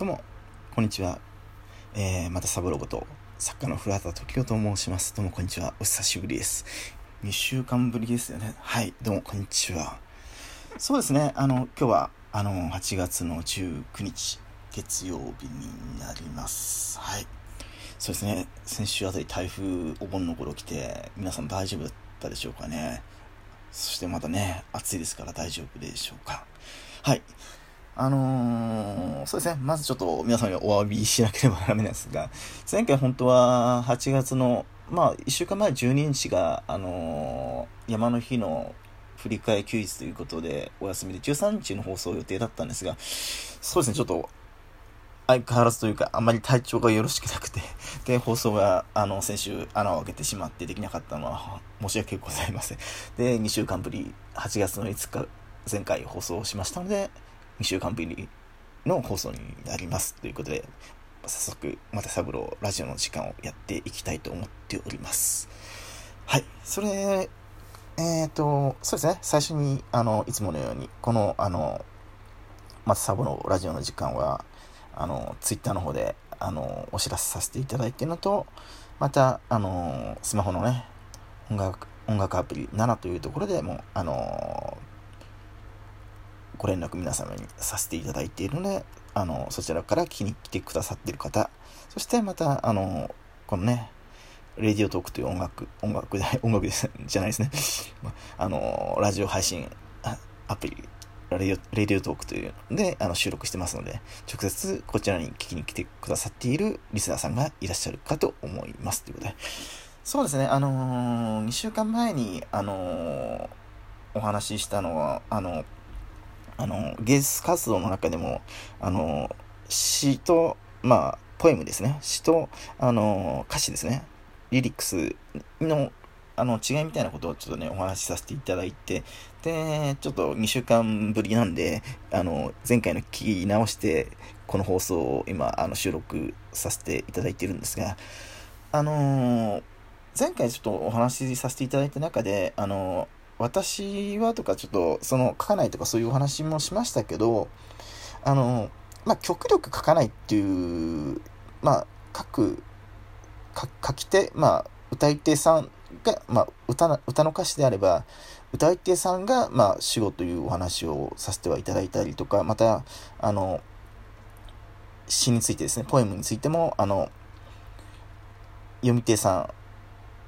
どうも、こんにちは。えー、またサブロボと作家の古畑時生と申します。どうも、こんにちは。お久しぶりです。2週間ぶりですよね。はい、どうも、こんにちは。そうですね、あの、今日は、あの、8月の19日、月曜日になります。はい。そうですね、先週あたり台風お盆の頃来て、皆さん大丈夫だったでしょうかね。そしてまたね、暑いですから大丈夫でしょうか。はい。あのー、そうですね、まずちょっと皆さんにお詫びしなければならないんですが、前回本当は8月の、まあ、1週間前12日が、あのー、山の日の振り替え休日ということでお休みで13日の放送予定だったんですが、そうですね、ちょっと相変わらずというか、あまり体調がよろしくなくて、で、放送が、あの、先週穴を開けてしまってできなかったのは申し訳ございません。で、2週間ぶり、8月の5日、前回放送しましたので、2週間ぶりの放送になりますということで、早速、またサブローラジオの時間をやっていきたいと思っております。はい。それ、えっ、ー、と、そうですね。最初に、あの、いつものように、この、あの、またサブローラジオの時間は、あの、ツイッターの方で、あの、お知らせさせていただいているのと、また、あの、スマホのね、音楽、音楽アプリ7というところでも、あの、ご連絡皆様にさせていただいているので、あの、そちらから聞きに来てくださっている方、そしてまた、あの、このね、レディオトークという音楽、音楽で、音楽ですじゃないですね。あの、ラジオ配信アプリ、レディオレディオトークというのであの収録してますので、直接こちらに聞きに来てくださっているリスナーさんがいらっしゃるかと思います。ということで。そうですね、あのー、2週間前に、あのー、お話ししたのは、あの、あの、芸術活動の中でも、あの、詩と、まあ、ポエムですね。詩と、あの、歌詞ですね。リリックスの、あの、違いみたいなことをちょっとね、お話しさせていただいて、で、ちょっと2週間ぶりなんで、あの、前回の聞き直して、この放送を今、あの、収録させていただいてるんですが、あの前回ちょっとお話しさせていただいた中で、あの私はとかちょっとその書かないとかそういうお話もしましたけどあのまあ極力書かないっていうまあ書く書き手まあ歌い手さんが、まあ、歌歌の歌詞であれば歌い手さんが、まあ、死後というお話をさせてはいただいたりとかまたあの詩についてですねポエムについてもあの読み手さん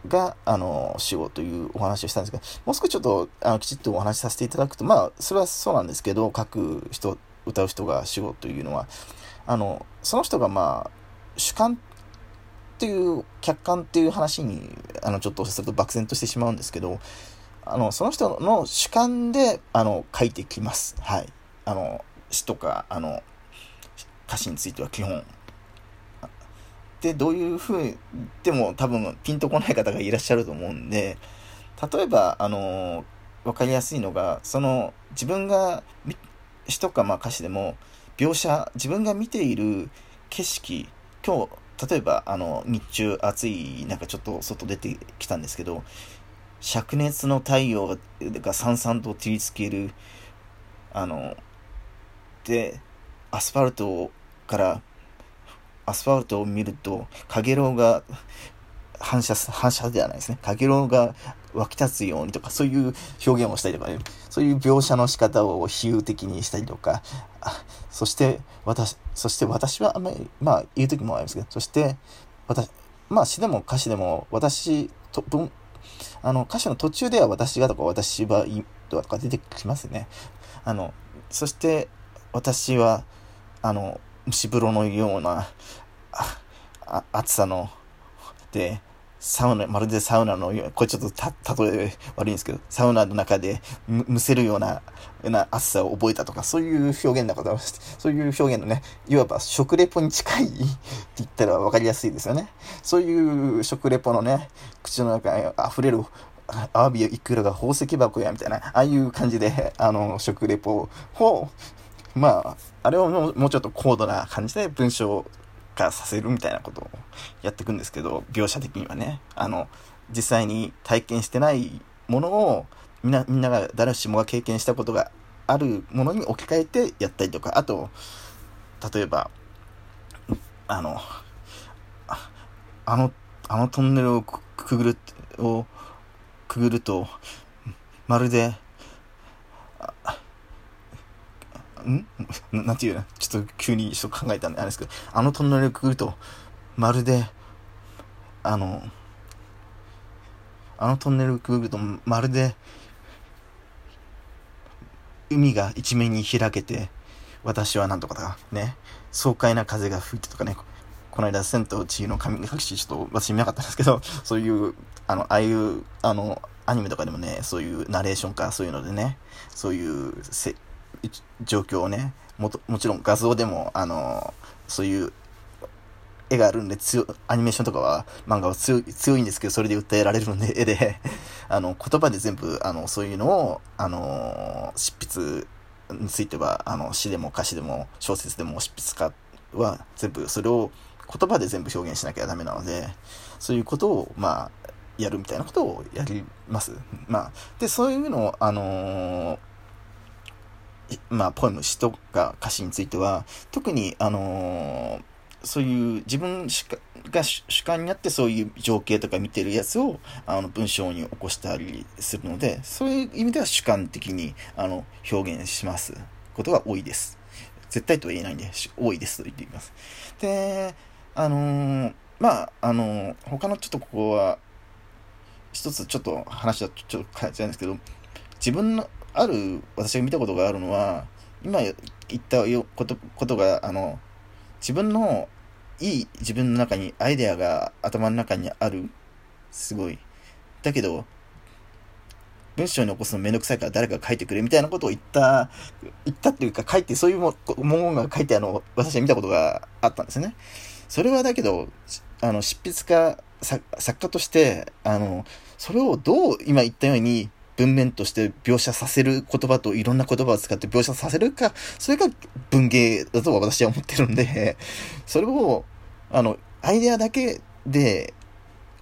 が、あの、死後というお話をしたんですが、もう少しちょっと、あの、きちっとお話しさせていただくと、まあ、それはそうなんですけど、書く人、歌う人が死後というのは、あの、その人がまあ、主観っていう、客観っていう話に、あの、ちょっとすると漠然としてしまうんですけど、あの、その人の主観で、あの、書いてきます。はい。あの、詩とか、あの、歌詞については基本、でどういうふうでも多分ピンとこない方がいらっしゃると思うんで例えばあの分かりやすいのがその自分が詩とかまあ歌詞でも描写自分が見ている景色今日例えばあの日中暑い中ちょっと外出てきたんですけど灼熱の太陽がさんさんと照りつけるあのでアスファルトからアスファルトを見ると、かげろうが反射、反射ではないですね。かげろうが湧き立つようにとか、そういう表現をしたりとかね、そういう描写の仕方を比喩的にしたりとか、そして私、そして私はあんまり、まあ言う時もありますけど、そして私、まあ詩でも歌詞でも私と、文、あの歌詞の途中では私がとか私はとか出てきますね。あの、そして私は、あの、蒸し風呂のような暑さのでサウナまるでサウナのこれちょっと例え悪いんですけどサウナの中でむせるようなな暑さを覚えたとかそういう表現のことはそういう表現のねいわば食レポに近いって言ったら分かりやすいですよね。そういう食レポのね口の中に溢れるアワビやイクラが宝石箱やみたいなああいう感じであの食レポをまあ、あれをもうちょっと高度な感じで文章化させるみたいなことをやっていくんですけど、描写的にはね、あの、実際に体験してないものを、みんな、みんなが、誰しもが経験したことがあるものに置き換えてやったりとか、あと、例えば、あの、あの、あのトンネルをくぐる、をくぐると、まるで、ん？なんていうの？ちょっと急にちょっと考えたんであれですけど、あのトンネルをくぐると、まるで、あの、あのトンネルをくぐると、まるで、海が一面に開けて、私はなんとかだ、ね、爽快な風が吹いてとかね、この間、千と千尋の神隠し、ちょっと私見なかったんですけど、そういう、あの、ああいう、あの、アニメとかでもね、そういうナレーションか、そういうのでね、そういうせ状況をね、ももちろん画像でも、あの、そういう絵があるんで強、アニメーションとかは、漫画は強い強いんですけど、それで訴えられるんで、絵で、あの、言葉で全部、あの、そういうのを、あの、執筆については、あの、詩でも歌詞でも小説でも執筆家は全部それを言葉で全部表現しなきゃダメなので、そういうことを、まあ、やるみたいなことをやります。まあ、で、そういうのを、あのー、まあ、ポエム、詩とか歌詞については、特に、あのー、そういう自分が主観になってそういう情景とか見てるやつをあの文章に起こしたりするので、そういう意味では主観的にあの表現しますことが多いです。絶対とは言えないんで、多いですと言っています。で、あのー、まあ、あのー、他のちょっとここは、一つちょっと話はちょっと変えちゃうんですけど、自分のある、私が見たことがあるのは、今言ったことことが、あの、自分のいい自分の中にアイデアが頭の中にある。すごい。だけど、文章に起こすのめんどくさいから誰か書いてくれみたいなことを言った、言ったっていうか書いて、そういう文言が書いてあの私は見たことがあったんですね。それはだけど、あの、執筆家、作家として、あの、それをどう今言ったように文面として描写させる言葉といろんな言葉を使って描写させるか、それが文芸だと私は思ってるんで、それを、あの、アイデアだけで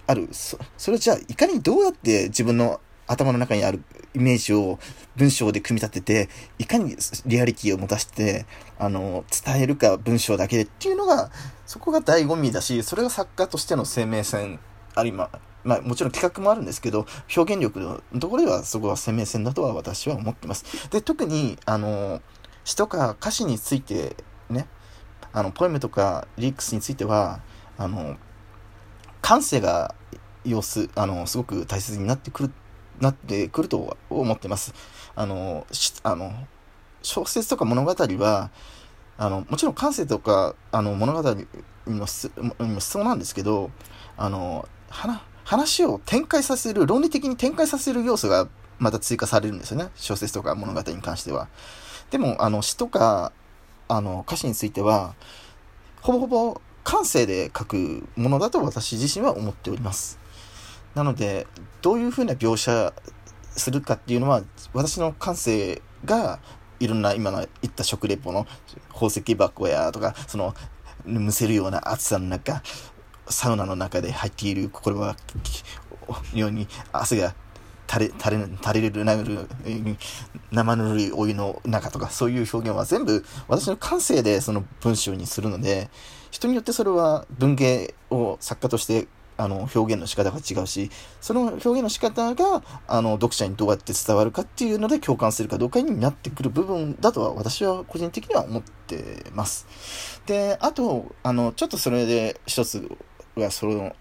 ある、そそれをじゃあいかにどうやって自分の頭の中にあるイメージを文章で組み立てて、いかにリアリティを持たして、あの、伝えるか文章だけでっていうのが、そこが醍醐味だし、それが作家としての生命線、あるいは、まあもちろん企画もあるんですけど、表現力のところではそこは生命線だとは私は思ってます。で、特に、あの、詩とか歌詞についてね、あの、ポエムとかリックスについては、あの、感性が様子、あの、すごく大切になってくるなってくると思ってます。あの、あの、小説とか物語は、あの、もちろん感性とか、あの、物語にも必要なんですけど、あの、花話を展開させる、論理的に展開させる要素がまた追加されるんですよね。小説とか物語に関しては。でも、あの、詩とか、あの、歌詞については、ほぼほぼ感性で書くものだと私自身は思っております。なので、どういうふうな描写するかっていうのは、私の感性が、いろんな今の言った食レポの宝石箱やとか、その、むせるような暑さの中、サウナの中で入っている、これは、ように汗が垂れ、垂れ、垂れる、なる、生ぬるいお湯の中とか、そういう表現は全部私の感性でその文章にするので、人によってそれは文芸を作家としてあの、表現の仕方が違うし、その表現の仕方が、あの、読者にどうやって伝わるかっていうので共感するかどうかになってくる部分だとは私は個人的には思ってます。で、あと、あの、ちょっとそれで一つはその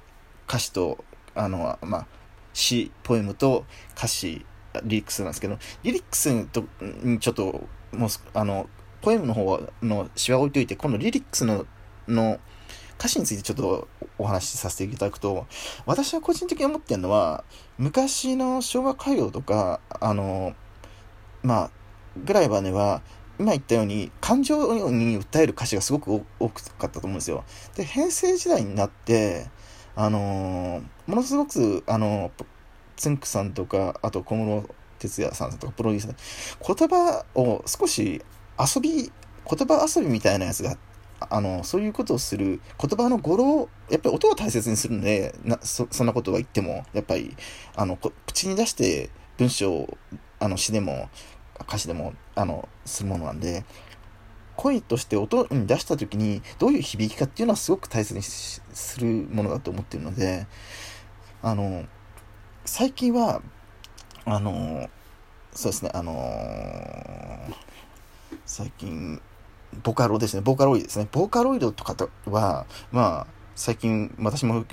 歌詞と、あの、まあ、詩、ポエムと歌詞、リリックスなんですけど、リリックスとにちょっと、もう、あの、ポエムの方の詩は置いといて、今度リリックスの、の歌詞についてちょっとお話しさせていただくと、私は個人的に思ってるのは、昔の昭和歌謡とか、あの、まあ、ぐらいはねは、今言ったように、感情に訴える歌詞がすごく多かったと思うんですよ。で、平成時代になって、あのものすごく、あのつんくさんとか、あと小室哲哉さんとかプロデューサー、言葉を少し遊び、言葉遊びみたいなやつがあの、そういうことをする、言葉の語呂、やっぱり音を大切にするんで、なそそんなことは言っても、やっぱり、あの、口に出して文章、あの、詩でも、歌詞でも、あの、するものなんで、声として音に出した時にどういう響きかっていうのはすごく大切にするものだと思ってるのであの最近はあのそうですねあの最近ボカロですね。ボーカロイドですね。ボーカロイドとかとはまあ最近私も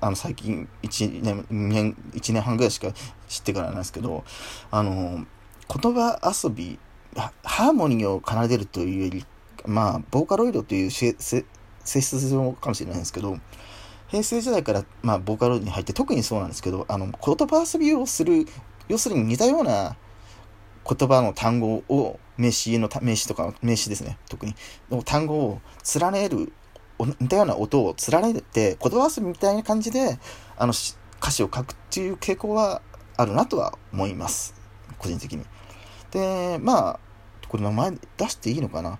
あの最近1年 ,2 年1年半ぐらいしか知ってからなんですけどあの言葉遊びハーモニーを奏でるというよりまあボーカロイドという性質上かもしれないんですけど平成時代から、まあ、ボーカロイドに入って特にそうなんですけどあの言葉遊びをする要するに似たような言葉の単語を名詞の名詞とか名詞ですね特に。単語を連ねる似たような音を連ねて言葉遊びみたいな感じであの歌詞を書くっていう傾向はあるなとは思います。個人的に。でまあこれ名前出していいのかな？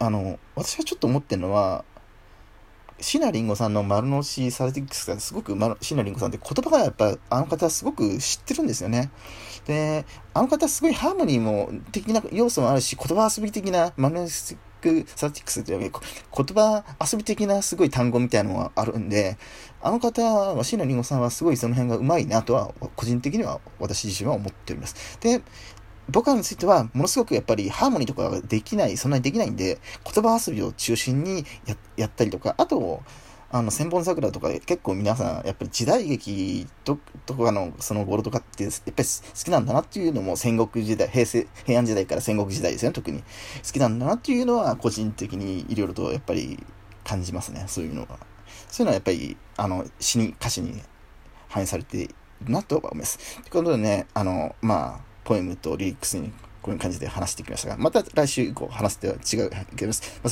あの私はちょっと思ってるのはシナリンゴさんの丸の内サルティックスがすごく、シナリンゴさんって言葉がやっぱあの方すごく知ってるんですよね。で、あの方すごいハーモニーも的な要素もあるし、言葉遊び的なマルノスクサルティックスって言葉遊び的なすごい単語みたいなのがあるんで、あの方は、シナリンゴさんはすごいその辺がうまいなとは、個人的には私自身は思っております。で、ボカロについては、ものすごくやっぱりハーモニーとかができない、そんなにできないんで、言葉遊びを中心にやったりとか、あと、あの、千本桜とか結構皆さん、やっぱり時代劇ととかのその頃とかって、やっぱり好きなんだなっていうのも戦国時代、平成、平安時代から戦国時代ですよね、特に。好きなんだなっていうのは個人的にいろいろとやっぱり感じますね、そういうのは。そういうのはやっぱり、あの、詩に、歌詞に反映されているなと思います。ということでね、あの、まあ、ポエムとリリックスにこういう感じで話してきましたが、また来週以降話すては違うゲームです。まあ